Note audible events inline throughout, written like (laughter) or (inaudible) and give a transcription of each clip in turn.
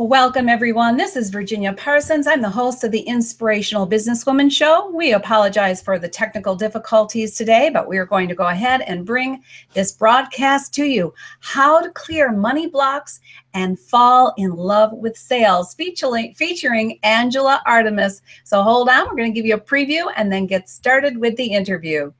Welcome, everyone. This is Virginia Parsons. I'm the host of the Inspirational Businesswoman Show. We apologize for the technical difficulties today, but we are going to go ahead and bring this broadcast to you How to Clear Money Blocks and Fall in Love with Sales, featuring, Angela Artemis. So hold on, we're going to give you a preview and then get started with the interview.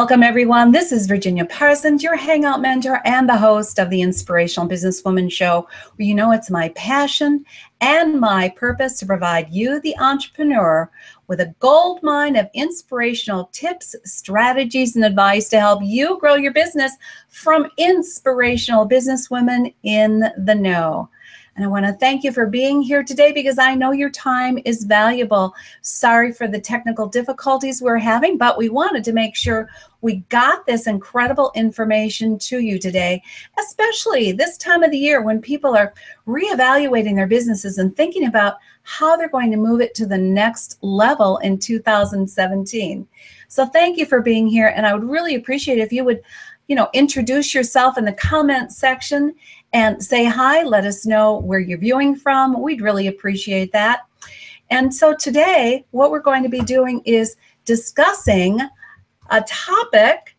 Welcome, everyone. This is Virginia Parsons, your Hangout mentor and the host of the Inspirational Businesswoman Show, where you know it's my passion and my purpose to provide you, the entrepreneur, with a gold mine of inspirational tips, strategies, and advice to help you grow your business from inspirational businesswomen in the know. And I want to thank you for being here today because I know your time is valuable. Sorry for the technical difficulties we're having, but we wanted to make sure we got this incredible information to you today, especially this time of the year when people are reevaluating their businesses and thinking about how they're going to move it to the next level in 2017. So thank you for being here. And I would really appreciate if you would you know, introduce yourself in the comment section and say hi. Let us know where you're viewing from. We'd really appreciate that. And so today, what we're going to be doing is discussing a topic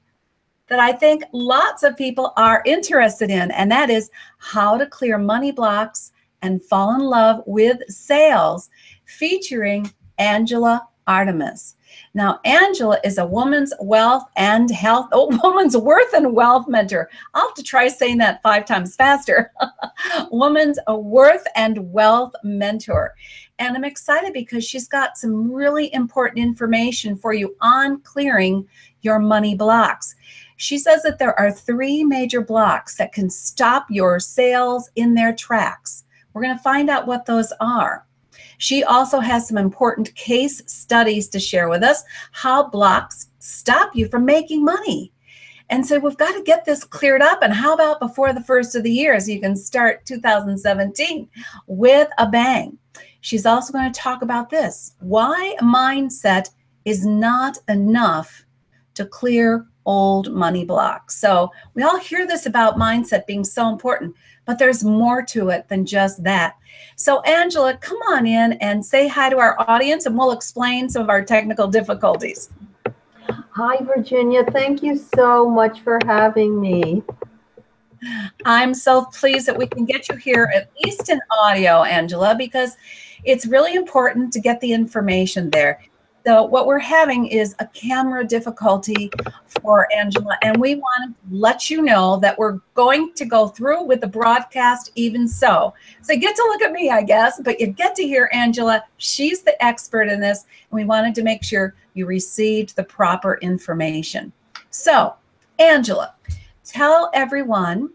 that I think lots of people are interested in, and that is how to clear money blocks and fall in love with sales, featuring Angela Artemis. Now, Angela is a woman's wealth and health, (laughs) oh, woman's worth and wealth mentor. I'll have to try saying that five times faster. (laughs) woman's a worth and wealth mentor. And I'm excited because she's got some really important information for you on clearing your money blocks. She says that there are three major blocks that can stop your sales in their tracks. We're going to find out what those are. She also has some important case studies to share with us how blocks stop you from making money. And so we've got to get this cleared up. And how about before the first of the year so you can start 2017 with a bang? She's also going to talk about this why mindset is not enough to clear old money blocks. So we all hear this about mindset being so important, but there's more to it than just that. So, Angela, come on in and say hi to our audience, and we'll explain some of our technical difficulties. Hi, Virginia. Thank you so much for having me. I'm so pleased that we can get you here, at least in audio, Angela, because it's really important to get the information there. So what we're having is a camera difficulty for Angela, and we want to let you know that we're going to go through with the broadcast even so. So you get to look at me, I guess, but you get to hear Angela. She's the expert in this, and we wanted to make sure you received the proper information. So, Angela, tell everyone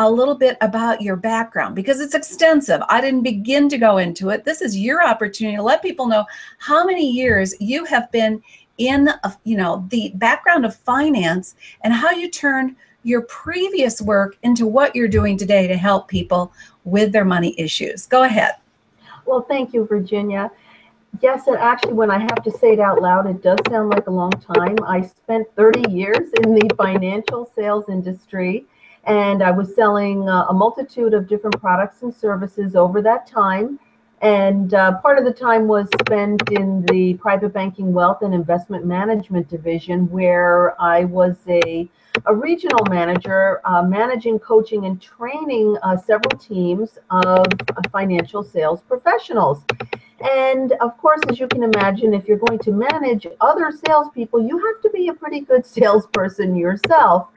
a little bit about your background because it's extensive. I didn't begin to go into it. This is your opportunity to let people know how many years you have been in, you know, the background of finance and how you turned your previous work into what you're doing today to help people with their money issues. Go ahead. Well, thank you, Virginia. Yes, and actually, when I have to say it out loud, it does sound like a long time. I spent 30 years in the financial sales industry, and I was selling uh, a multitude of different products and services over that time. And uh, part of the time was spent in the private banking, wealth, and investment management division, where I was a, a regional manager, uh, managing, coaching, and training uh, several teams of financial sales professionals. And of course, as you can imagine, if you're going to manage other salespeople, you have to be a pretty good (laughs) salesperson yourself.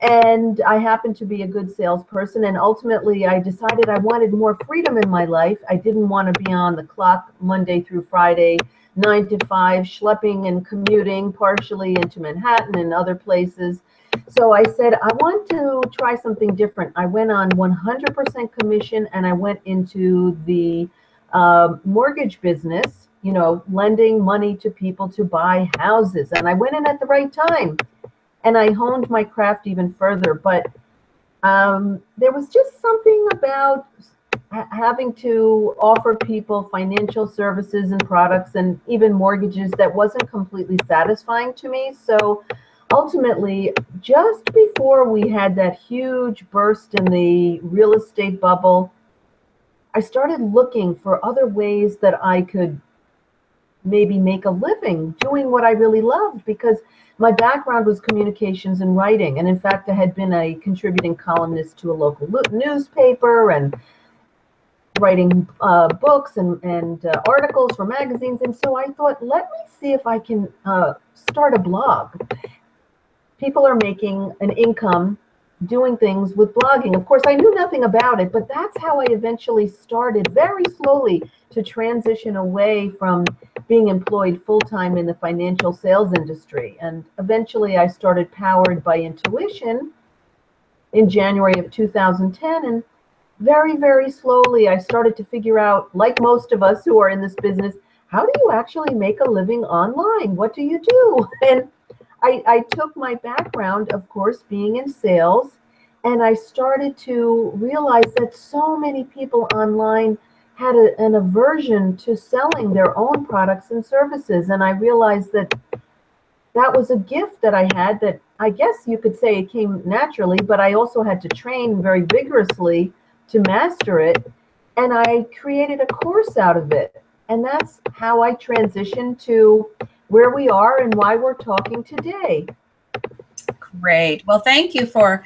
And I happened to be a good salesperson. And ultimately, I decided I wanted more freedom in my life. I didn't want to be on the clock Monday through Friday, nine to five, schlepping and commuting partially into Manhattan and other places. So I said, I want to try something different. I went on 100% commission and I went into the uh, mortgage business, you know, lending money to people to buy houses. And I went in at the right time and I honed my craft even further. But um, there was just something about having to offer people financial services and products and even mortgages that wasn't completely satisfying to me. So ultimately, just before we had that huge burst in the real estate bubble, I started looking for other ways that I could maybe make a living doing what I really loved because my background was communications and writing. And in fact, I had been a contributing columnist to a local newspaper and writing uh, books and, and uh, articles for magazines. And so I thought, let me see if I can uh, start a blog. People are making an income doing things with blogging. Of course, I knew nothing about it, but that's how I eventually started very slowly to transition away from being employed full time in the financial sales industry. And eventually I started Powered by Intuition in January of 2010. And very, very slowly I started to figure out, like most of us who are in this business, how do you actually make a living online? What do you do? (laughs) And I, I took my background, of course, being in sales, and I started to realize that so many people online had a, an aversion to selling their own products and services. And I realized that that was a gift that I had that I guess you could say it came naturally, but I also had to train very vigorously to master it. And I created a course out of it. And that's how I transitioned to where we are and why we're talking today. Great. Well, thank you for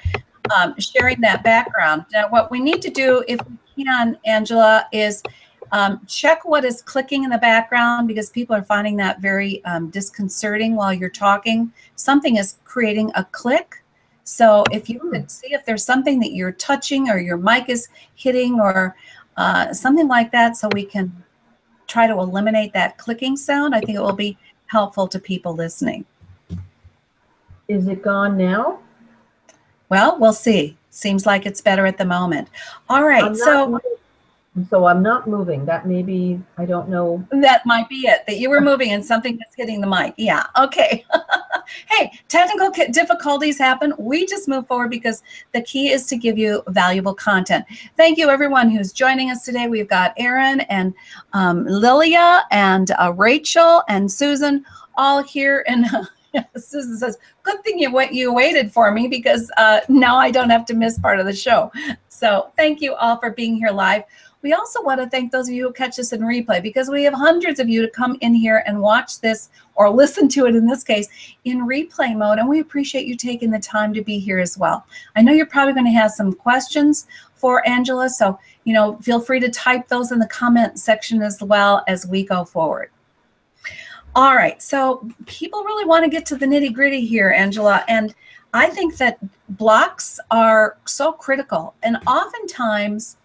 um, sharing that background. Now, what we need to do, if we can, Angela, is um, check what is clicking in the background because people are finding that very um, disconcerting while you're talking. Something is creating a click. So if you could see if there's something that you're touching or your mic is hitting or uh, something like that so we can try to eliminate that clicking sound, I think it will be helpful to people listening. Is it gone now? Well, we'll see. Seems like it's better at the moment. All right. So so I'm not moving. That may be, I don't know. That might be it, that you were moving and something that's hitting the mic. Yeah. Okay. (laughs) hey, technical difficulties happen. We just move forward because the key is to give you valuable content. Thank you, everyone who's joining us today. We've got Aaron and um, Lilia and uh, Rachel and Susan all here. And (laughs) (laughs) Susan says, good thing you, wait, you waited for me because uh, now I don't have to miss part of the show. So thank you all for being here live. We also want to thank those of you who catch this in replay because we have hundreds of you to come in here and watch this or listen to it in this case in replay mode. And we appreciate you taking the time to be here as well. I know you're probably going to have some questions for Angela. So, you know, feel free to type those in the comment section as well as we go forward. All right. So people really want to get to the nitty gritty here, Angela. And I think that blocks are so critical. And oftentimes,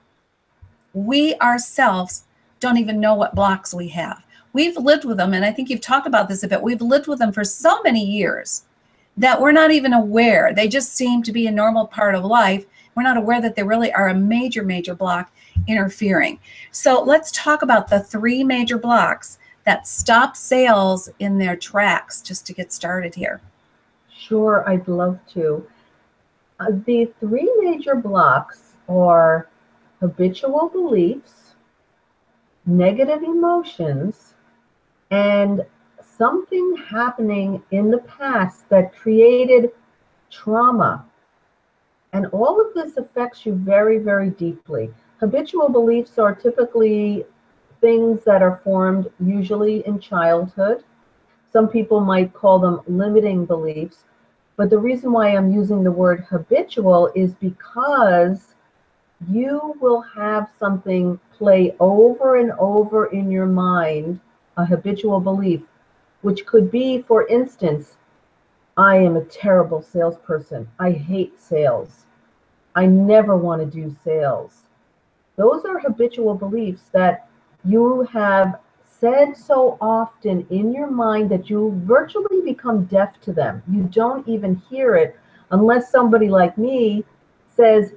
we ourselves don't even know what blocks we have. We've lived with them, and I think you've talked about this a bit. We've lived with them for so many years that we're not even aware. They just seem to be a normal part of life we're not aware that they really are a major, major block interfering. So let's talk about the three major blocks that stop sales in their tracks just to get started here. Sure, I'd love to. Uh, the three major blocks are habitual beliefs, negative emotions, and something happening in the past that created trauma. And all of this affects you very, very deeply. Habitual beliefs are typically things that are formed usually in childhood. Some people might call them limiting beliefs. But the reason why I'm using the word habitual is because you will have something play over and over in your mind, a habitual belief, which could be, for instance, I am a terrible salesperson. I hate sales. I never want to do sales. Those are habitual beliefs that you have said so often in your mind that you virtually become deaf to them. You don't even hear it unless somebody like me says,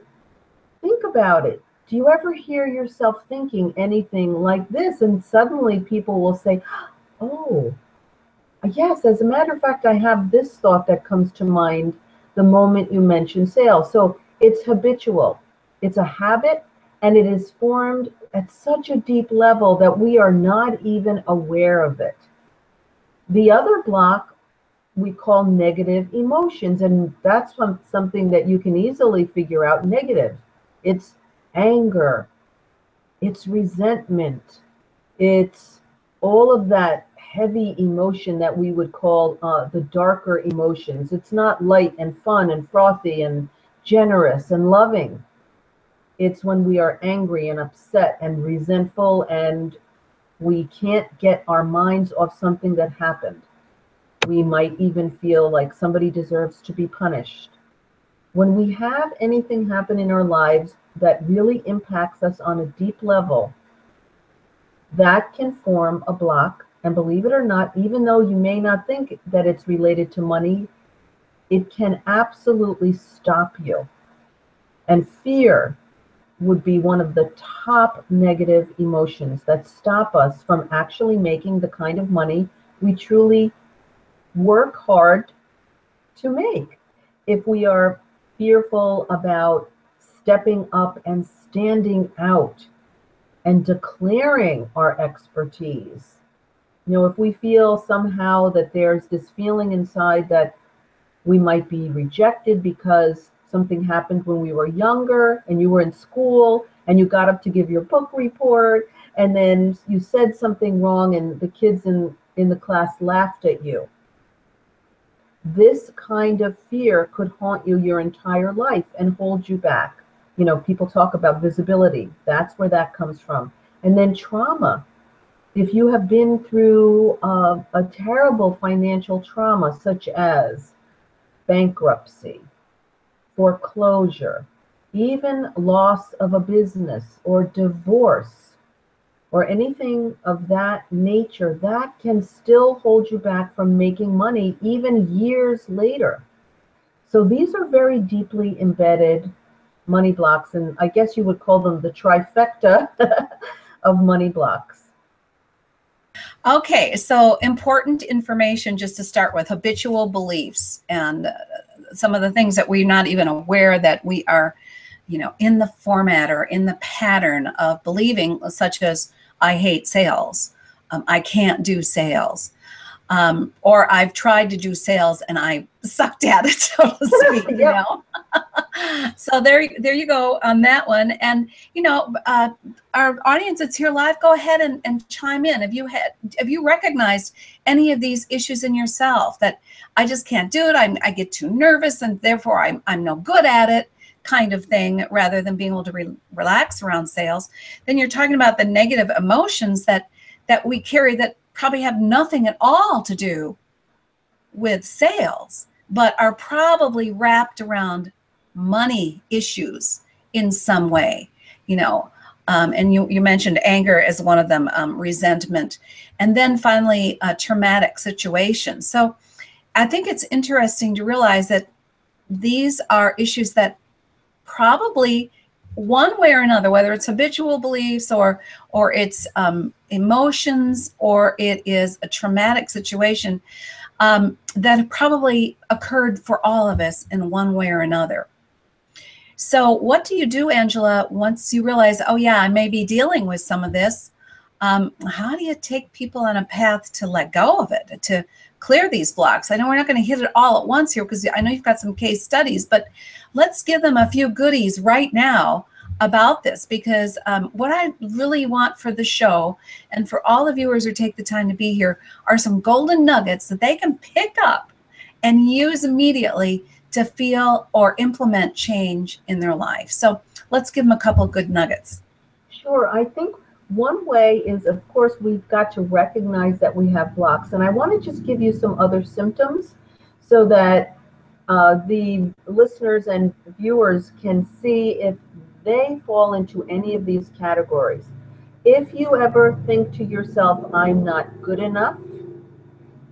Think about it. Do you ever hear yourself thinking anything like this? And suddenly people will say, Oh, yes, as a matter of fact, I have this thought that comes to mind the moment you mention sales. So it's habitual, it's a habit, and it is formed at such a deep level that we are not even aware of it. The other block we call negative emotions, and that's something that you can easily figure out negative. It's anger, it's resentment, it's all of that heavy emotion that we would call uh, the darker emotions. It's not light and fun and frothy and generous and loving. It's when we are angry and upset and resentful and we can't get our minds off something that happened. We might even feel like somebody deserves to be punished. When we have anything happen in our lives that really impacts us on a deep level, that can form a block. And believe it or not, even though you may not think that it's related to money, it can absolutely stop you. And fear would be one of the top negative emotions that stop us from actually making the kind of money we truly work hard to make. If we are fearful about stepping up and standing out and declaring our expertise, you know, if we feel somehow that there's this feeling inside that we might be rejected because something happened when we were younger and you were in school and you got up to give your book report and then you said something wrong and the kids in in the class laughed at you. This kind of fear could haunt you your entire life and hold you back. You know people talk about visibility. That's where that comes from. And then trauma. If you have been through uh, a terrible financial trauma such as bankruptcy foreclosure, even loss of a business or divorce or anything of that nature, that can still hold you back from making money even years later. So these are very deeply embedded money blocks, and I guess you would call them the trifecta (laughs) of money blocks. Okay, so important information just to start with habitual beliefs and some of the things that we're not even aware that we are, you know, in the format or in the pattern of believing, such as I hate sales, um, I can't do sales. Um, or I've tried to do sales and I (laughs) sucked at it, so to speak. You (laughs) know, so there, there you go on that one. And you know, uh, our audience that's here live, go ahead and, and chime in. Have you had, have you recognized any of these issues in yourself that I just can't do it? I'm, I get too nervous, and therefore I'm, I'm no good at it kind of thing rather than being able to re- relax around sales then you're talking about the negative emotions that that we carry that probably have nothing at all to do with sales, but are probably wrapped around money issues in some way, you know. Um, and you, you mentioned anger as one of them, um, resentment, and then finally, a traumatic situation. So I think it's interesting to realize that these are issues that probably one way or another, whether it's habitual beliefs or or it's um, emotions or it is a traumatic situation um, that probably occurred for all of us in one way or another. So, what do you do, Angela, once you realize, oh, yeah, I may be dealing with some of this? Um, how do you take people on a path to let go of it, to clear these blocks? I know we're not going to hit it all at once here because I know you've got some case studies, but let's give them a few goodies right now about this because um, what I really want for the show and for all the viewers who take the time to be here are some golden nuggets that they can pick up and use immediately to feel or implement change in their life. So let's give them a couple good nuggets. Sure. I think one way is, of course, we've got to recognize that we have blocks. And I want to just give you some other symptoms so that uh, the listeners and viewers can see if they fall into any of these categories. If you ever think to yourself, I'm not good enough,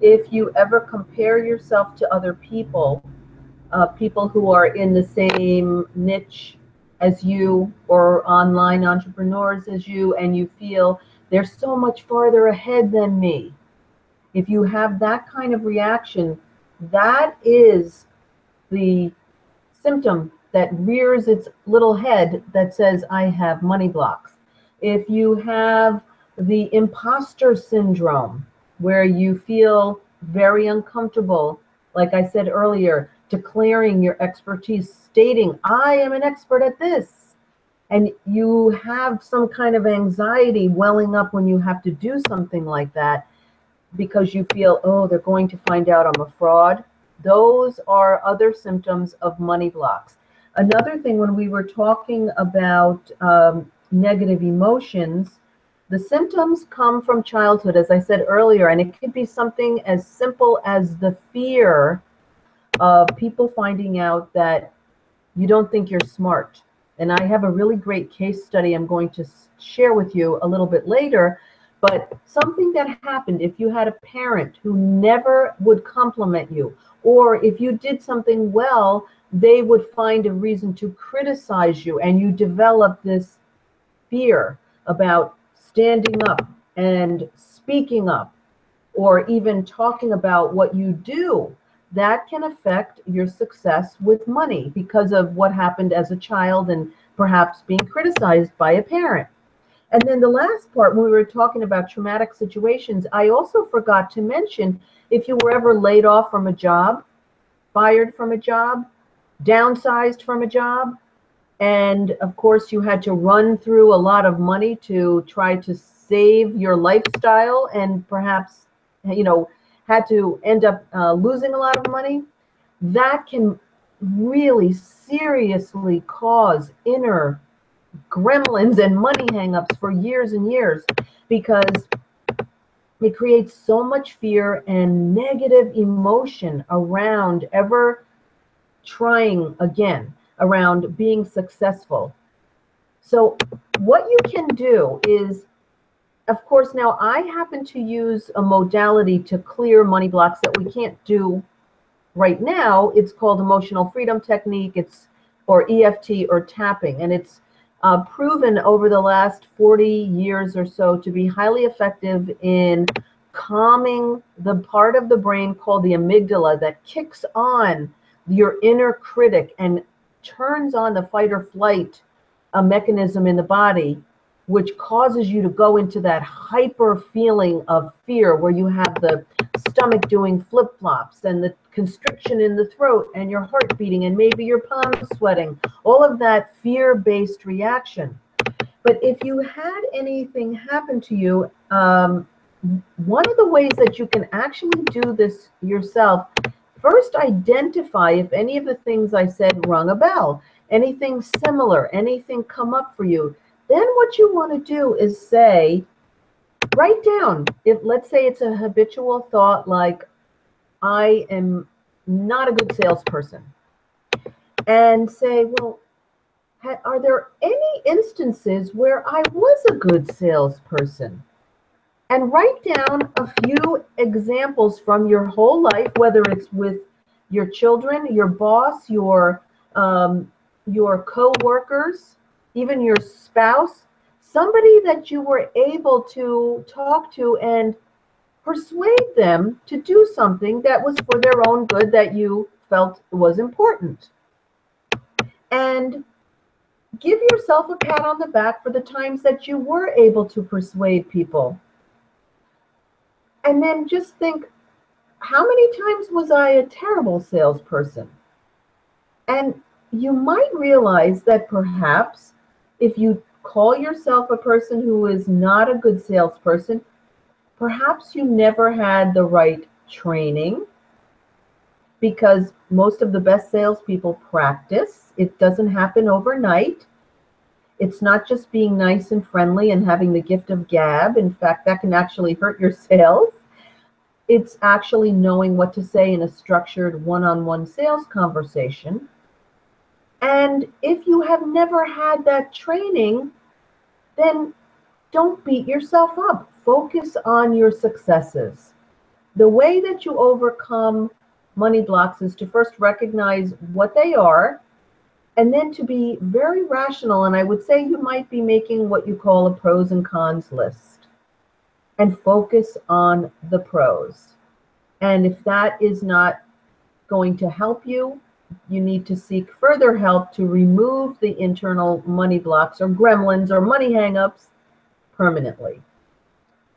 if you ever compare yourself to other people, uh, people who are in the same niche as you or online entrepreneurs as you, and you feel they're so much farther ahead than me. If you have that kind of reaction, that is the symptom that rears its little head that says, I have money blocks. If you have the imposter syndrome, where you feel very uncomfortable, like I said earlier, declaring your expertise, stating, I am an expert at this. And you have some kind of anxiety welling up when you have to do something like that because you feel, oh, they're going to find out I'm a fraud. Those are other symptoms of money blocks. Another thing, when we were talking about um, negative emotions, the symptoms come from childhood, as I said earlier, and it could be something as simple as the fear of people finding out that you don't think you're smart. And I have a really great case study I'm going to share with you a little bit later. But something that happened if you had a parent who never would compliment you, or if you did something well, they would find a reason to criticize you, and you develop this fear about standing up and speaking up, or even talking about what you do that can affect your success with money because of what happened as a child and perhaps being criticized by a parent. And then the last part, when we were talking about traumatic situations, I also forgot to mention if you were ever laid off from a job, fired from a job, downsized from a job, and of course you had to run through a lot of money to try to save your lifestyle and perhaps, you know, had to end up uh, losing a lot of money, that can really seriously cause inner gremlins and money hangups for years and years because it creates so much fear and negative emotion around ever trying again, around being successful. So, what you can do is of course, now I happen to use a modality to clear money blocks that we can't do right now. It's called emotional freedom technique. It's or EFT or tapping, and it's uh, proven over the last 40 years or so to be highly effective in calming the part of the brain called the amygdala that kicks on your inner critic and turns on the fight or flight a mechanism in the body which causes you to go into that hyper feeling of fear where you have the stomach doing flip flops and the constriction in the throat and your heart beating and maybe your palms sweating, all of that fear based reaction. But if you had anything happen to you, um, one of the ways that you can actually do this yourself, first identify if any of the things I said rung a bell, anything similar, anything come up for you then what you want to do is say, write down, if let's say it's a habitual thought like, I am not a good salesperson. And say, well, are there any instances where I was a good salesperson? And write down a few examples from your whole life, whether it's with your children, your boss, your um, your co-workers, even your spouse, somebody that you were able to talk to and persuade them to do something that was for their own good that you felt was important. And give yourself a pat on the back for the times that you were able to persuade people. And then just think, how many times was I a terrible salesperson? And you might realize that perhaps if you call yourself a person who is not a good salesperson, perhaps you never had the right training because most of the best salespeople practice. It doesn't happen overnight. It's not just being nice and friendly and having the gift of gab. In fact, that can actually hurt your (laughs) sales. It's actually knowing what to say in a structured one on one sales conversation. And if you have never had that training, then don't beat yourself up focus on your successes. The way that you overcome money blocks is to first recognize what they are and then to be very rational. And I would say you might be making what you call a pros and cons list and focus on the pros. And if that is not going to help you, you need to seek further help to remove the internal money blocks or gremlins or money hangups permanently.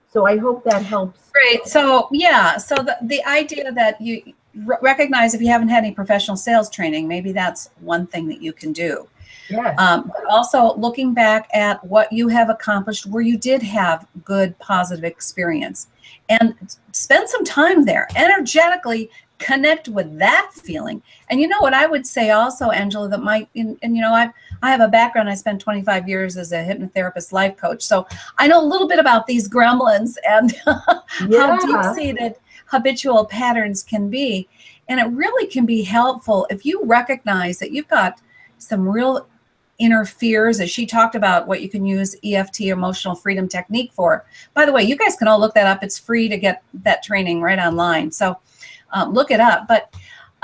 So I hope that helps. Great. So yeah, so the, the idea that you recognize if you haven't had any professional sales training, maybe that's one thing that you can do. Yes. Um, but also looking back at what you have accomplished where you did have good positive experience and spend some time there energetically connect with that feeling. And you know what I would say also, Angela, that my and, and you know, I've I have a background. I spent 25 years as a hypnotherapist, life coach, so I know a little bit about these gremlins and (laughs) Yeah. how deep-seated habitual patterns can be. And it really can be helpful if you recognize that you've got some real inner fears, as she talked about what you can use EFT emotional freedom technique for. By the way, you guys can all look that up. It's free to get that training right online. So um, look it up. But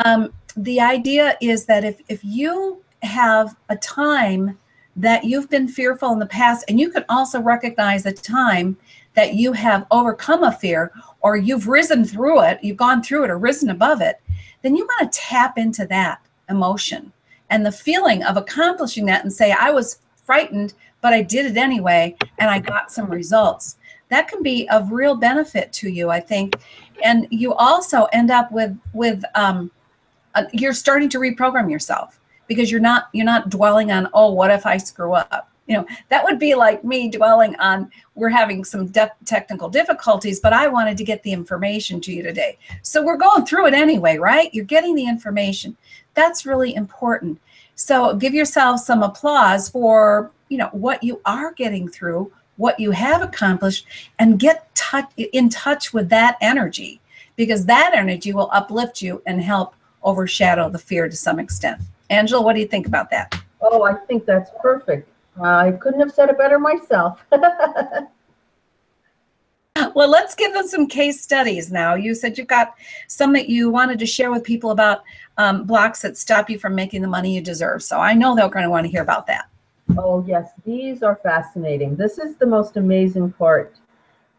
um, the idea is that if, if you have a time that you've been fearful in the past, and you can also recognize a time that you have overcome a fear or you've risen through it, you've gone through it or risen above it, then you want to tap into that emotion and the feeling of accomplishing that and say, I was frightened, but I did it anyway, and I got some results. That can be of real benefit to you, I think. And you also end up with with um, uh, you're starting to reprogram yourself because you're not you're not dwelling on oh what if I screw up? You know that would be like me dwelling on we're having some technical difficulties but I wanted to get the information to you today. So we're going through it anyway right? You're getting the information. That's really important. So give yourself some applause for you know what you are getting through what you have accomplished and get touch, in touch with that energy because that energy will uplift you and help overshadow the fear to some extent. Angela, what do you think about that? Oh, I think that's perfect. I couldn't have said it better myself. (laughs) Well, let's give them some case studies now. You said you've got some that you wanted to share with people about um, blocks that stop you from making the money you deserve. So I know they're going to want to hear about that. Oh, yes, these are fascinating. This is the most amazing part.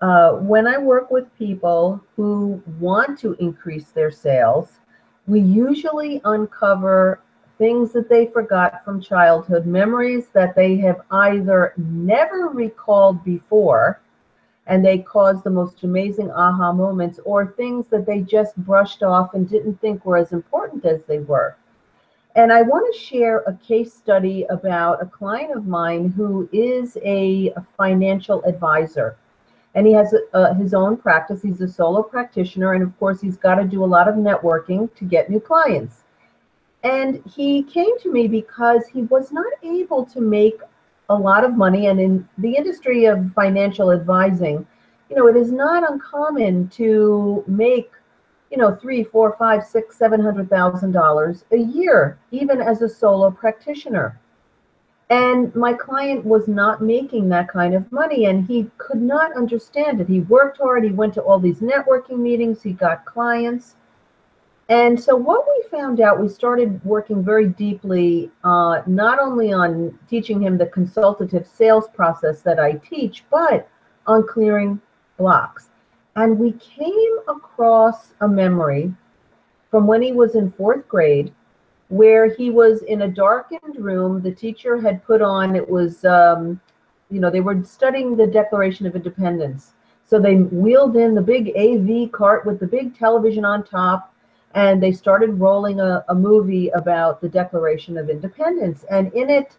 Uh, when I work with people who want to increase their sales, we usually uncover things that they forgot from childhood, memories that they have either never recalled before, and they cause the most amazing aha moments, or things that they just brushed off and didn't think were as important as they were. And I want to share a case study about a client of mine who is a, a financial advisor. And he has uh, his own practice. He's a solo practitioner. And of course, he's got to do a lot of networking to get new clients. And he came to me because he was not able to make a lot of money. And in the industry of financial advising, you know, it is not uncommon to make you know, three, four, five, six, seven hundred thousand dollars a year, even as a solo practitioner. And my client was not making that kind of money, and he could not understand it. He worked hard, he went to all these networking meetings, he got clients, And so, what we found out, we started working very deeply, uh, not only on teaching him the consultative sales process that I teach, but on clearing blocks. And we came across a memory from when he was in fourth grade where he was in a darkened room. The teacher had put on, it was, um, you know, they were studying the Declaration of Independence. So they wheeled in the big AV cart with the big television on top, and they started rolling a, a movie about the Declaration of Independence. And in it,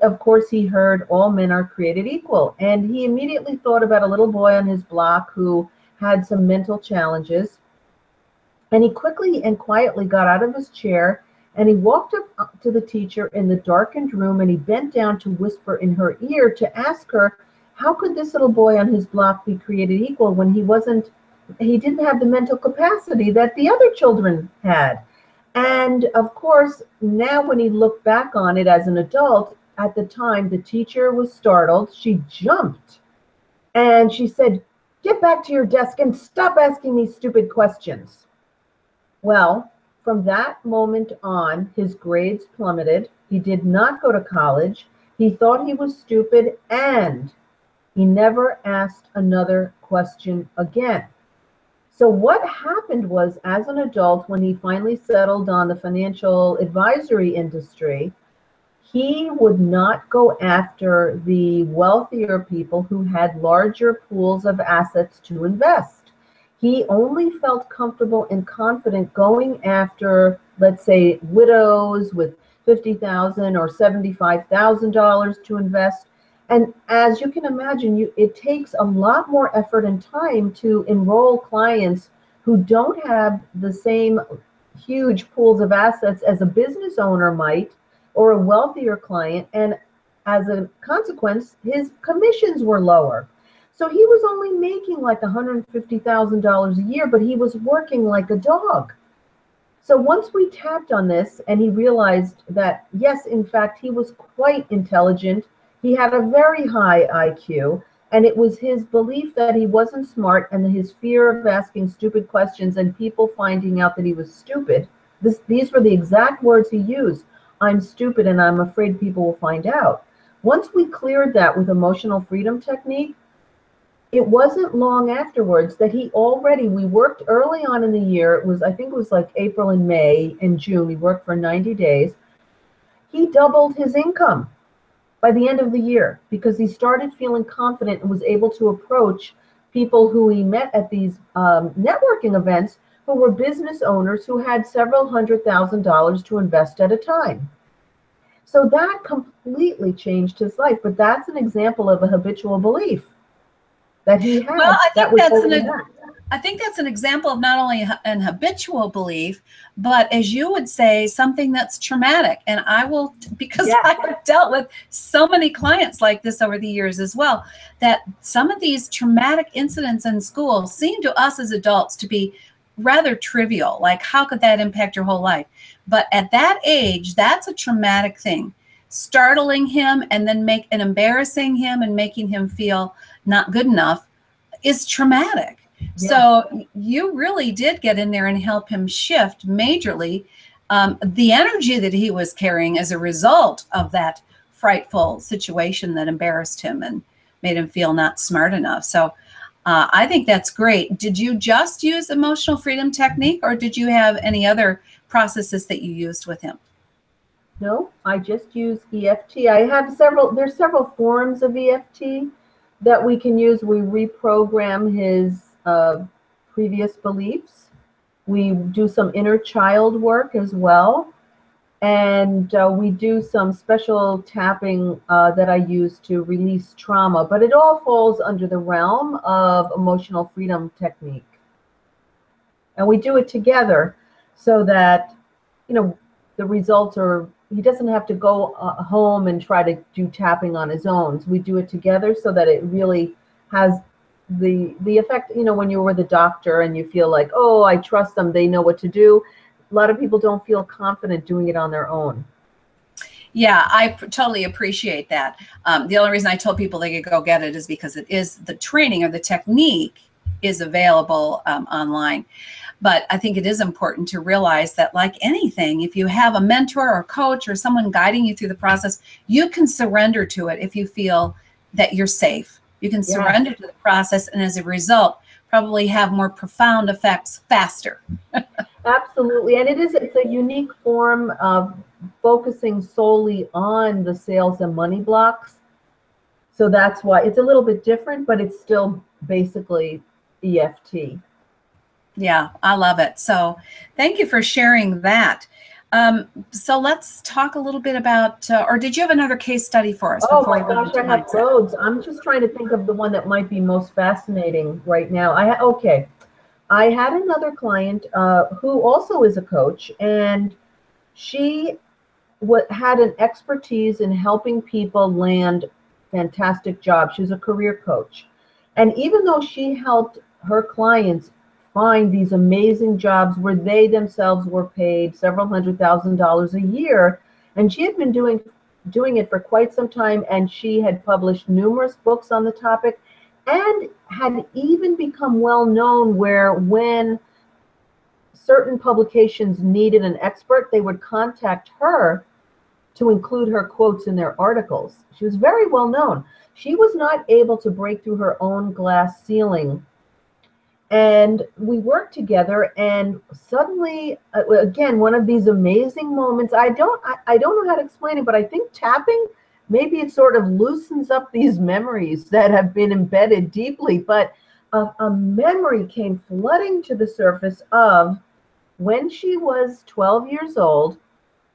of course, he heard all men are created equal. And he immediately thought about a little boy on his block who had some mental challenges. And he quickly and quietly got out of his chair and he walked up uh, to the teacher in the darkened room and he bent down to whisper in her ear to ask her, how could this little boy on his block be created equal when he wasn't, he didn't have the mental capacity that the other children had? And of course, now when he looked back on it as an adult, at the time, the teacher was startled. She jumped and she said, Get back to your desk and stop asking me stupid questions. Well, from that moment on, his grades plummeted. He did not go to college. He thought he was stupid and he never asked another question again. So, what happened was, as an adult, when he finally settled on the financial advisory industry, he would not go after the wealthier people who had larger pools of assets to invest he only felt comfortable and confident going after, let's say, widows with 50,000 or $75,000 to invest. And as you can imagine, you, it takes a lot more effort and time to enroll clients who don't have the same huge pools of assets as a business owner might or a wealthier client. And as a consequence, his commissions were lower. So he was only making like $150,000 a year, but he was working like a dog. So once we tapped on this and he realized that, yes, in fact, he was quite intelligent, he had a very high IQ, and it was his belief that he wasn't smart and his fear of asking stupid questions and people finding out that he was stupid. This, these were the exact words he used I'm stupid and I'm afraid people will find out. Once we cleared that with emotional freedom technique, it wasn't long afterwards that he already we worked early on in the year. It was i think it was like april and may and june. We worked for 90 days. He doubled his income by the end of the year because he started feeling confident and was able to approach people who he met at these um, networking events who were business owners who had several hundred thousand dollars to invest at a time so that completely changed his life but that's an example of a habitual belief that he had. Well, I think that that's an. I think that's an example of not only an habitual belief, but as you would say, something that's traumatic. And I will, because yeah. (laughs) I have dealt with so many clients like this over the years as well, that some of these traumatic incidents in school seem to us as adults to be rather trivial. Like, how could that impact your whole life? But at that age, that's a traumatic thing. Startling him and then make and embarrassing him and making him feel not good enough is traumatic. Yeah. So you really did get in there and help him shift majorly um, the energy that he was carrying as a result of that frightful situation that embarrassed him and made him feel not smart enough. So uh, I think that's great. Did you just use emotional freedom technique or did you have any other processes that you used with him? No, I just use EFT. I have several, there's several forms of EFT that we can use. We reprogram his uh, previous beliefs. We do some inner child work as well. And uh, we do some special tapping uh, that I use to release trauma, but it all falls under the realm of emotional freedom technique. And we do it together so that, you know, the results are he doesn't have to go uh, home and try to do tapping on his own. So we do it together so that it really has the the effect. You know, when you're with a doctor and you feel like, oh, I trust them, they know what to do. A lot of people don't feel confident doing it on their own. Yeah, I totally appreciate that. Um, the only reason I told people they could go get it is because it is the training or the technique is available um, online. But I think it is important to realize that, like anything, if you have a mentor or coach or someone guiding you through the process, you can surrender to it if you feel that you're safe. You can surrender yeah. to the process, and as a result, probably have more profound effects faster. Absolutely, and it is it's a unique form of focusing solely on the sales and money blocks. So that's why it's a little bit different, but it's still basically EFT. Yeah, I love it. So thank you for sharing that. Um, so let's talk a little bit about, uh, or did you have another case study for us? Oh my gosh, I have loads. I'm just trying to think of the one that might be most fascinating right now. I ha- okay, I had another client uh, who also is a coach, and she w- had an expertise in helping people land fantastic jobs. She's a career coach, and even though she helped her clients find these amazing jobs where they themselves were paid several hundred thousand dollars a year. And she had been doing doing it for quite some time and she had published numerous books on the topic and had even become well known where when certain publications needed an expert, they would contact her to include her quotes in their articles. She was very well known. She was not able to break through her own glass ceiling and we worked together and suddenly uh, again one of these amazing moments i don't I, I, don't know how to explain it but i think tapping maybe it sort of loosens up these memories that have been embedded deeply but a, a memory came flooding to the surface of when she was 12 years old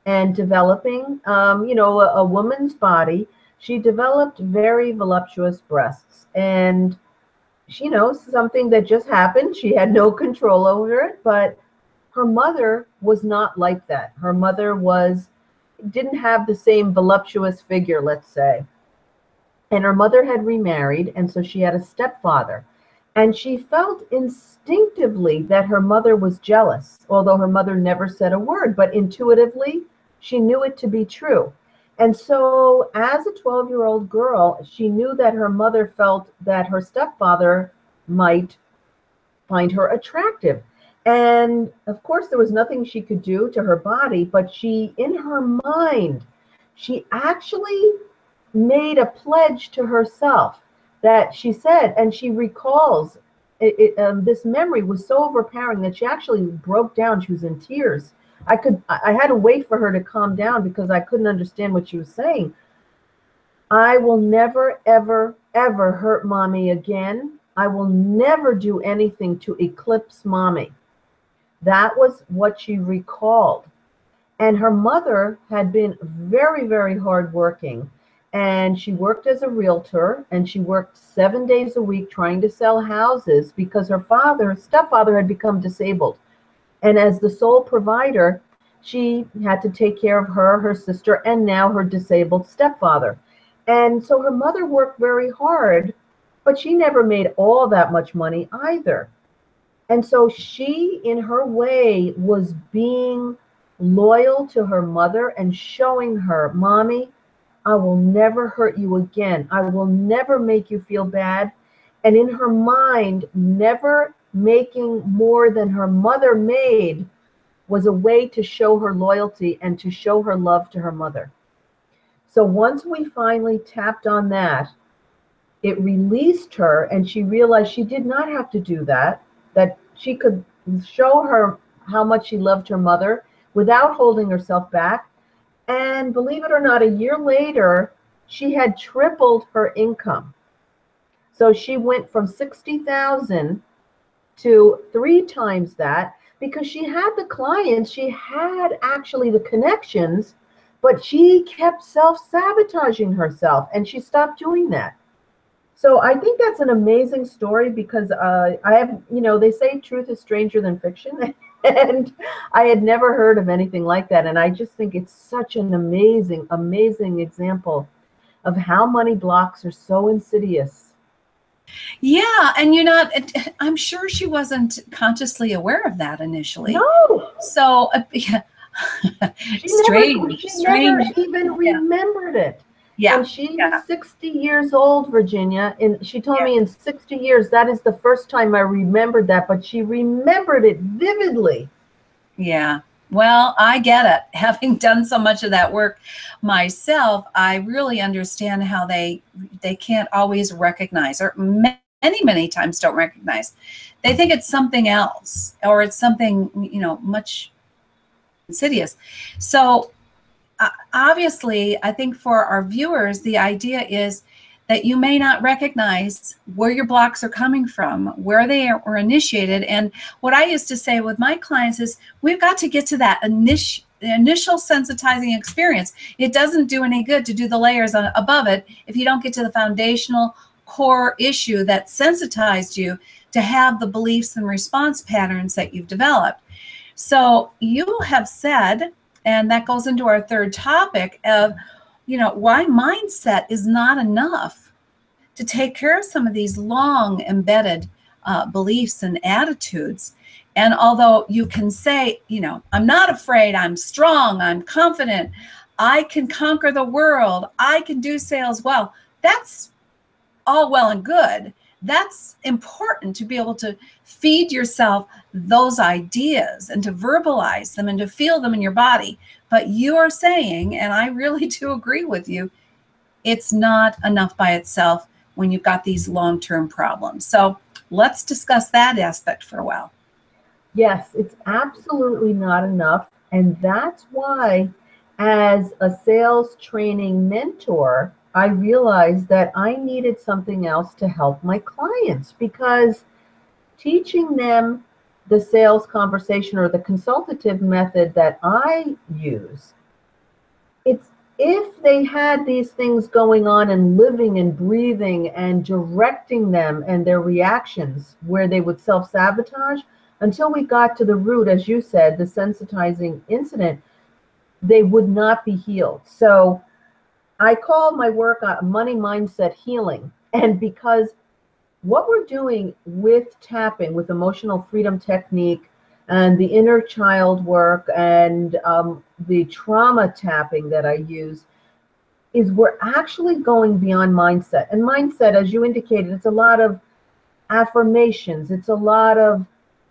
and developing um, you know a, a woman's body. She developed very voluptuous breasts and you know, something that just happened. She had no control over it, but her mother was not like that. Her mother was didn't have the same voluptuous figure, let's say. And her mother had remarried, and so she had a stepfather. And she felt instinctively that her mother was jealous, although her mother never said a word, but intuitively, she knew it to be true. And so, as a 12 year old girl, she knew that her mother felt that her stepfather might find her attractive. And of course, there was nothing she could do to her body, but she, in her mind, she actually made a pledge to herself that she said, and she recalls it, it, um, this memory was so overpowering that she actually broke down. She was in tears I could I had to wait for her to calm down because I couldn't understand what she was saying. I will never ever ever hurt mommy again. I will never do anything to eclipse mommy. That was what she recalled. And her mother had been very, very hardworking. And she worked as a realtor and she worked seven days a week trying to sell houses because her father, her stepfather, had become disabled. And as the sole provider, she had to take care of her, her sister, and now her disabled stepfather. And so her mother worked very hard, but she never made all that much money either. And so she, in her way, was being loyal to her mother and showing her, Mommy, I will never hurt you again. I will never make you feel bad. And in her mind, never making more than her mother made was a way to show her loyalty and to show her love to her mother. So once we finally tapped on that, it released her and she realized she did not have to do that, that she could show her how much she loved her mother without holding herself back. And believe it or not, a year later, she had tripled her income. So she went from 60,000 to three times that because she had the clients, she had actually the connections, but she kept self sabotaging herself and she stopped doing that. So I think that's an amazing story because uh, I have, you know, they say truth is stranger than fiction. (laughs) and I had never heard of anything like that. And I just think it's such an amazing, amazing example of how money blocks are so insidious yeah, and you're not. (laughs) I'm sure she wasn't consciously aware of that initially. No. So, uh, (laughs) yeah. she strange. Never, she strange. never even remembered it. Yeah. And she's yeah. 60 years old, Virginia. And she told yeah. me in 60 years, that is the first time I remembered that, but she remembered it vividly. Yeah. Well, I get it. (laughs) Having done so much of that work myself, I really understand how they they can't always recognize or many many times don't recognize. They think it's something else or it's something, you know, much insidious. So uh, obviously, I think for our viewers, the idea is that you may not recognize where your blocks are coming from, where they were initiated. And what I used to say with my clients is we've got to get to that initial initial sensitizing experience. It doesn't do any good to do the layers on, above it if you don't get to the foundational core issue that sensitized you to have the beliefs and response patterns that you've developed. So you have said, and that goes into our third topic of you know, why mindset is not enough to take care of some of these long embedded uh, beliefs and attitudes. And although you can say, you know, I'm not afraid, I'm strong, I'm confident, I can conquer the world, I can do sales well, that's all well and good. That's important to be able to feed yourself those ideas and to verbalize them and to feel them in your body. But you are saying, and I really (laughs) do agree with you, it's not enough by itself when you've got these long term problems. So let's discuss that aspect for a while. Yes, it's absolutely not enough. And that's why, as a sales training mentor, I realized that I needed something else to help my clients because teaching them the sales conversation or the consultative method that I use, it's if they had these things going on and living and breathing and directing them and their reactions where they would self sabotage, until we got to the root, as you said, the sensitizing incident, they would not be healed. So I call my work uh, money mindset healing. And because what we're doing with tapping, with emotional freedom technique, and the inner child work and um, the trauma tapping that I use is we're actually going beyond mindset. And mindset, as you indicated, it's a lot of affirmations, it's a lot of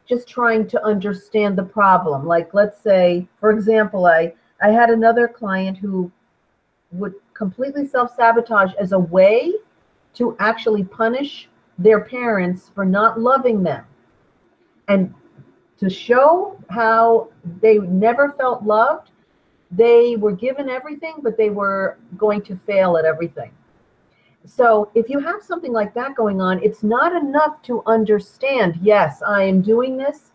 just trying to understand the problem. Like, let's say, for example, I, I had another client who would completely self sabotage as a way to actually punish their parents for not loving them. And to show how they never felt loved they were given everything but they were going to fail at everything. So if you have something like that going on it's not enough to understand yes i am doing this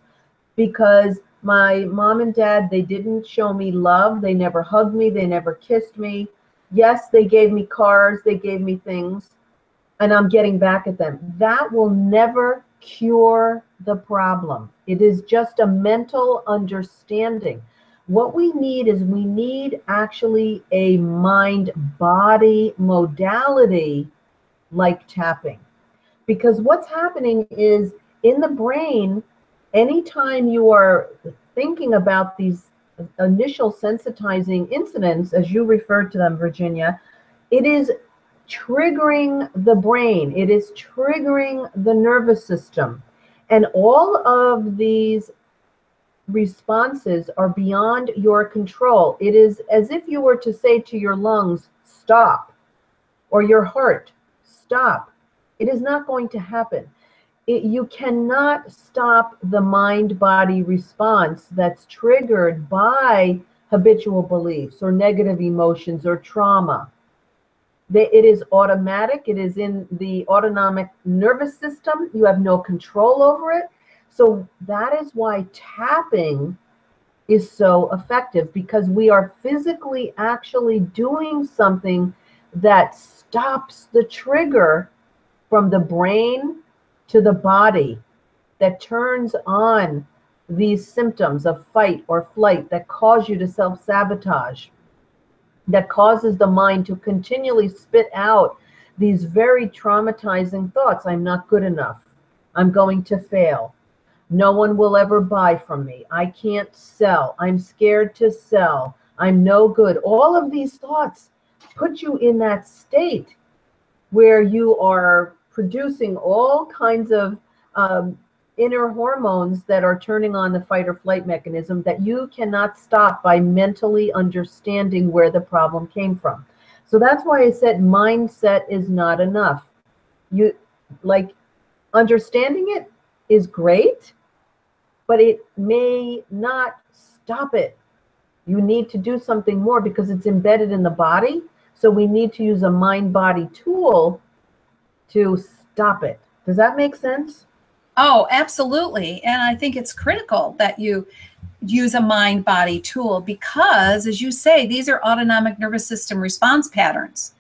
because my mom and dad they didn't show me love. They never hugged me. They never kissed me. Yes they gave me cars. They gave me things and I'm getting back at them. That will never cure the problem. It is just a mental understanding. What we need is we need actually a mind body modality like tapping. Because what's happening is in the brain, anytime you are thinking about these initial sensitizing incidents, as you referred to them, Virginia, it is triggering the brain, it is triggering the nervous system. And all of these responses are beyond your control. It is as if you were to say to your lungs, stop, or your heart, stop. It is not going to happen. It, you cannot stop the mind body response that's triggered by habitual beliefs or negative emotions or trauma it is automatic. It is in the autonomic nervous system. You have no control over it. So that is why tapping is so effective because we are physically actually doing something that stops the trigger from the brain to the body that turns on these symptoms of fight or flight that cause you to self sabotage that causes the mind to continually spit out these very traumatizing thoughts I'm not good enough. I'm going to fail. No one will ever buy from me. I can't sell. I'm scared to sell. I'm no good. All of these thoughts put you in that state where you are producing all kinds of um, inner hormones that are turning on the fight or flight mechanism that you cannot stop by mentally understanding where the problem came from. So that's why I said mindset is not enough. You like understanding it is great, but it may not stop it. You need to do something more because it's embedded in the body. So we need to use a mind body tool to stop it. Does that make sense? Oh, absolutely. And I think it's critical that you use a mind body tool because, as you say, these are autonomic nervous system response patterns.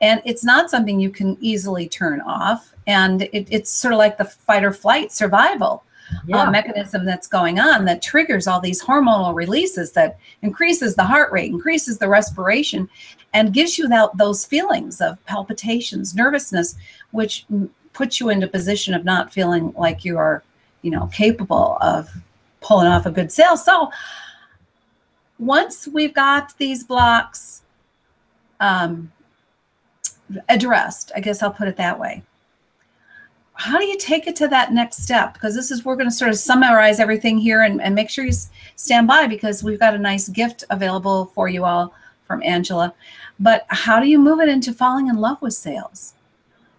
And it's not something you can easily turn off. And it, it's sort of like the fight or flight survival uh, yeah. uh, mechanism that's going on that triggers all these hormonal releases that increases the heart rate, increases the respiration, and gives you that, those feelings of palpitations, nervousness, which puts you into a position of not feeling like you are, you know, capable of pulling off a good sale. So once we've got these blocks um, addressed, I guess I'll put it that way. How do you take it to that next step? Because this is, we're going to sort of summarize everything here and, and make sure you stand by because we've got a nice gift available for you all from Angela. But how do you move it into falling in love with sales?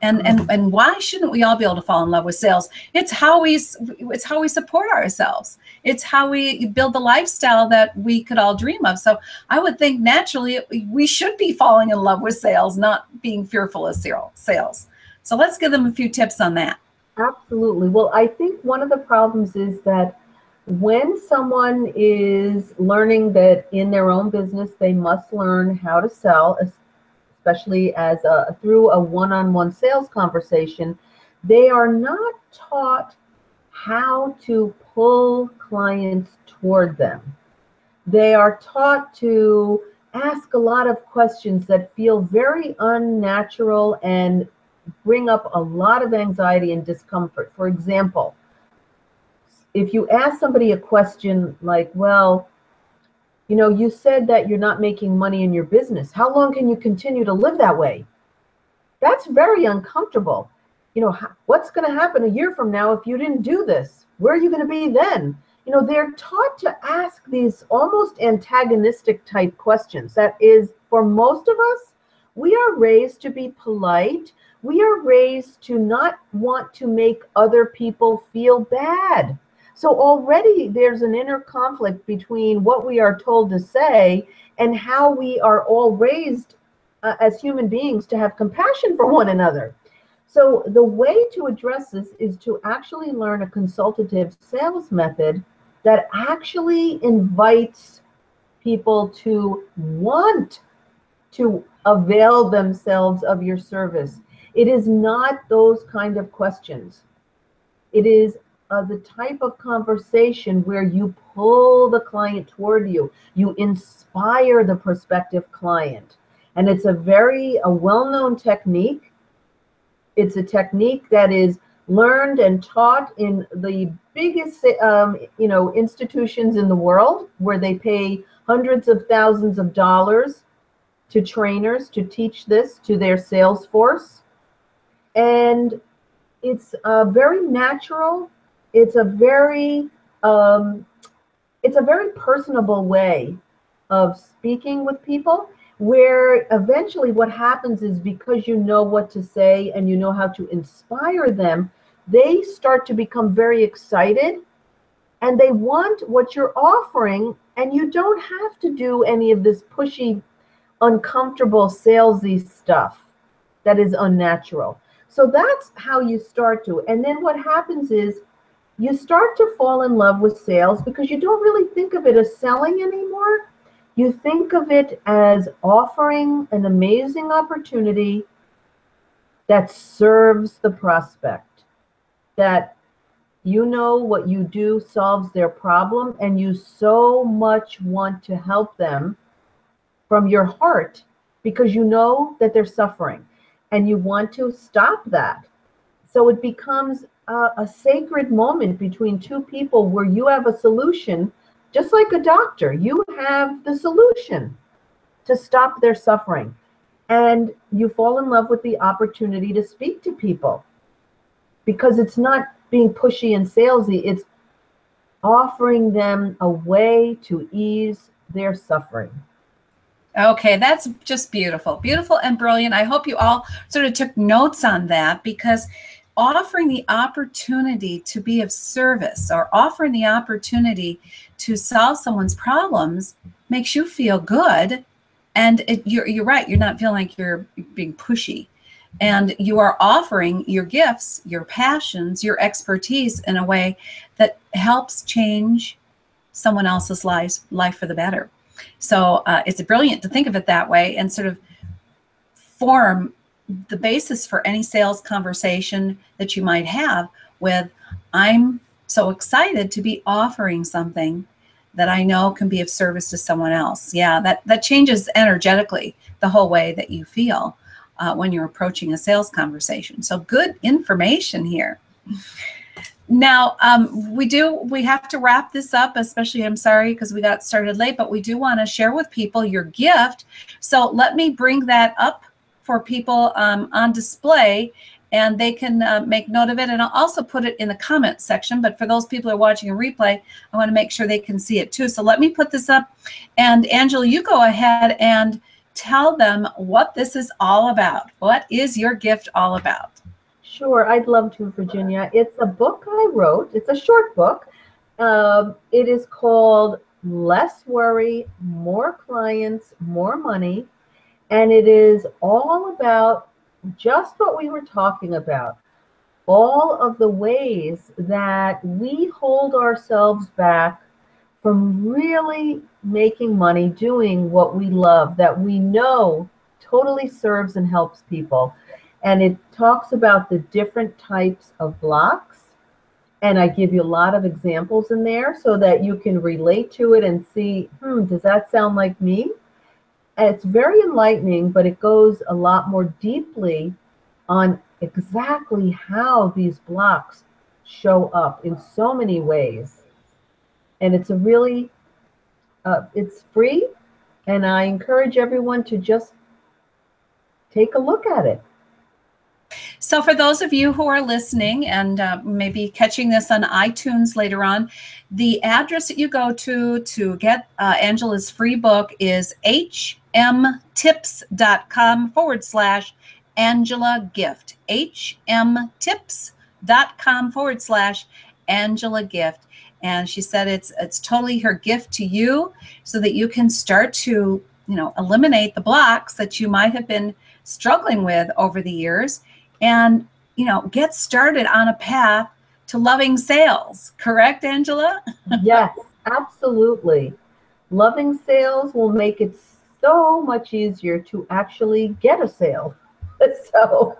And and mm-hmm. and why shouldn't we all be able to fall in love with sales? It's how we it's how we support ourselves. It's how we build the lifestyle that we could all dream of. So i would think naturally we should be falling in love with sales not being fearful of sales. So let's give them a few tips on that. Absolutely. Well i think one of the problems is that when someone is learning that in their own business they must learn how to sell especially as a, through a one-on-one sales conversation, they are not taught how to pull clients toward them. They are taught to ask a lot of questions that feel very unnatural and bring up a lot of anxiety and discomfort. For example, if you ask somebody a question like, well, you know, you said that you're not making money in your business. How long can you continue to live that way? That's very uncomfortable. You know, what's going to happen a year from now if you didn't do this? Where are you going to be then? You know, they're taught to ask these almost antagonistic type questions. That is, for most of us, we are raised to be polite. We are raised to not want to make other people feel bad. So already there's an inner conflict between what we are told to say and how we are all raised uh, as human beings to have compassion for one another. So the way to address this is to actually learn a consultative sales method that actually invites people to want to avail themselves of your service. It is not those kind of questions. It is uh, the type of conversation where you pull the client toward you, you inspire the prospective client. And it's a very a well-known technique. It's a technique that is learned and taught in the biggest um, you know institutions in the world where they pay hundreds of thousands of dollars to trainers to teach this to their sales force and it's a very natural it's a very um, it's a very personable way of speaking with people where eventually what happens is because you know what to say and you know how to inspire them they start to become very excited and they want what you're offering and you don't have to do any of this pushy uncomfortable salesy stuff that is unnatural. So that's how you start to. And then what happens is you start to fall in love with sales because you don't really think of it as selling anymore. You think of it as offering an amazing opportunity that serves the prospect, that you know what you do solves their problem, and you so much want to help them from your heart because you know that they're suffering and you want to stop that. So it becomes a, sacred moment between two people where you have a solution, just like a doctor, you have the solution to stop their suffering. and you fall in love with the opportunity to speak to people because it's not being pushy and salesy, it's offering them a way to ease their suffering. Okay, that's just beautiful. Beautiful and brilliant. I hope you all sort of took notes on that because offering the opportunity to be of service or offering the opportunity to solve someone's problems makes you feel good. And it, you're, you're right, you're not feeling like you're being pushy. And you are offering your gifts, your passions, your expertise in a way that helps change someone else's life, life for the better. So uh, it's brilliant to think of it that way and sort of form the basis for any sales conversation that you might have with I'm so excited to be offering something that I know can be of service to someone else. Yeah, that that changes energetically the whole way that you feel uh, when you're approaching a sales conversation. So good information here. Now, um, we do, we have to wrap this up, especially, I'm sorry, because we got started late, but we do want to share with people your gift. So let me bring that up for people um, on display and they can uh, make note of it. And I'll also put it in the comment section. But for those people who are watching a replay, I want to make sure they can see it too. So let me put this up. And Angela, you go ahead and tell them what this is all about. What is your gift all about? Sure, I'd love to, Virginia. It's a book I wrote. It's a short book. Um, it is called Less Worry, More Clients, More Money and it is all about just what we were talking about all of the ways that we hold ourselves back from really making money doing what we love that we know totally serves and helps people. And it talks about the different types of blocks. And I give you a lot of examples in there so that you can relate to it and see, hmm, does that sound like me? It's very enlightening, but it goes a lot more deeply on exactly how these blocks show up in so many ways. And it's a really, uh, it's free, and I encourage everyone to just take a look at it. So, for those of you who are listening and uh, maybe catching this on iTunes later on, the address that you go to to get uh, Angela's free book is hmtips.com forward slash Angela Gift. hmtips.com forward slash Angela Gift. And she said it's it's totally her gift to you so that you can start to, you know, eliminate the blocks that you might have been struggling with over the years and you know get started on a path to loving sales correct angela (laughs) yes absolutely loving sales will make it so much easier to actually get a sale (laughs) so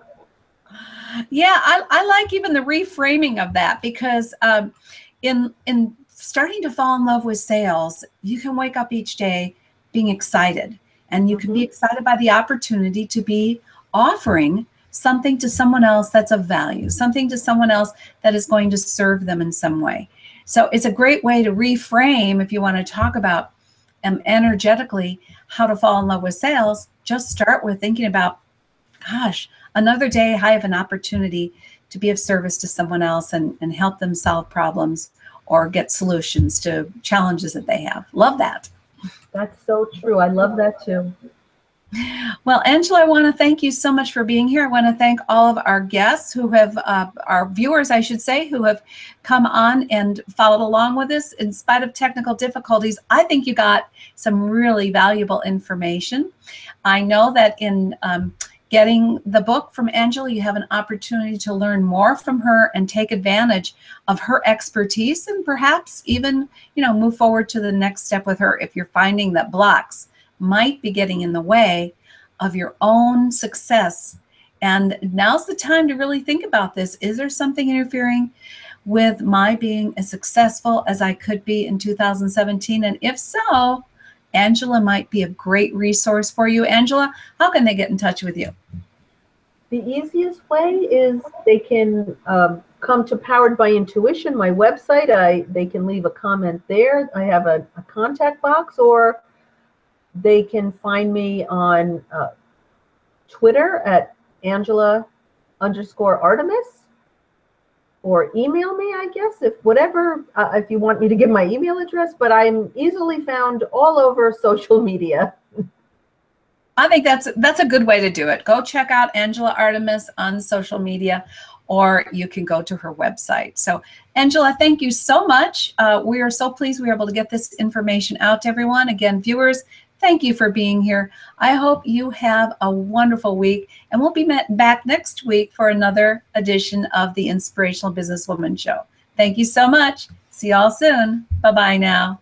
yeah I, I like even the reframing of that because um, in in starting to fall in love with sales you can wake up each day being excited and you mm-hmm. can be mm-hmm. excited by the opportunity to be offering something to someone else that's of value, something to someone else that is going to serve them in some way. So it's a great way to reframe if you want to talk about um, energetically how to fall in love with sales. Just start with thinking about, gosh, another day I have an opportunity to be of service to someone else and, and help them solve problems or get solutions to challenges that they have. Love that. That's so true. I love that too. Well, Angela, I want to thank you so much for being here. I want to thank all of our guests who have, uh, our viewers, I should say, who have come on and followed along with us in spite of technical difficulties. I think you got some really valuable information. I know that in um, getting the book from Angela, you have an opportunity to learn more from her and take advantage of her expertise and perhaps even, you know, move forward to the next step with her if you're finding that blocks might be getting in the way of your own success. And now's the time to really think about this. Is there something interfering with my being as successful as I could be in 2017? And if so, Angela might be a great resource for you. Angela, how can they get in touch with you? The easiest way is they can um, come to Powered by Intuition, my website. I they can leave a comment there. I have a, a contact box, or they can find me on uh, Twitter at Angela underscore Artemis or email me, I guess, if whatever, uh, if you want me to give my email address, but I'm easily found all over (laughs) social media. I think that's that's a good way to do it. Go check out Angela Artemis on social media, or you can go to her website. So, Angela, thank you so much. Uh, we are so pleased we were able to get this information out to everyone. Again, viewers, thank you for being here. I hope you have a wonderful week, and we'll be back next week for another edition of the Inspirational Businesswoman Show. Thank you so much. See y'all soon. Bye bye now.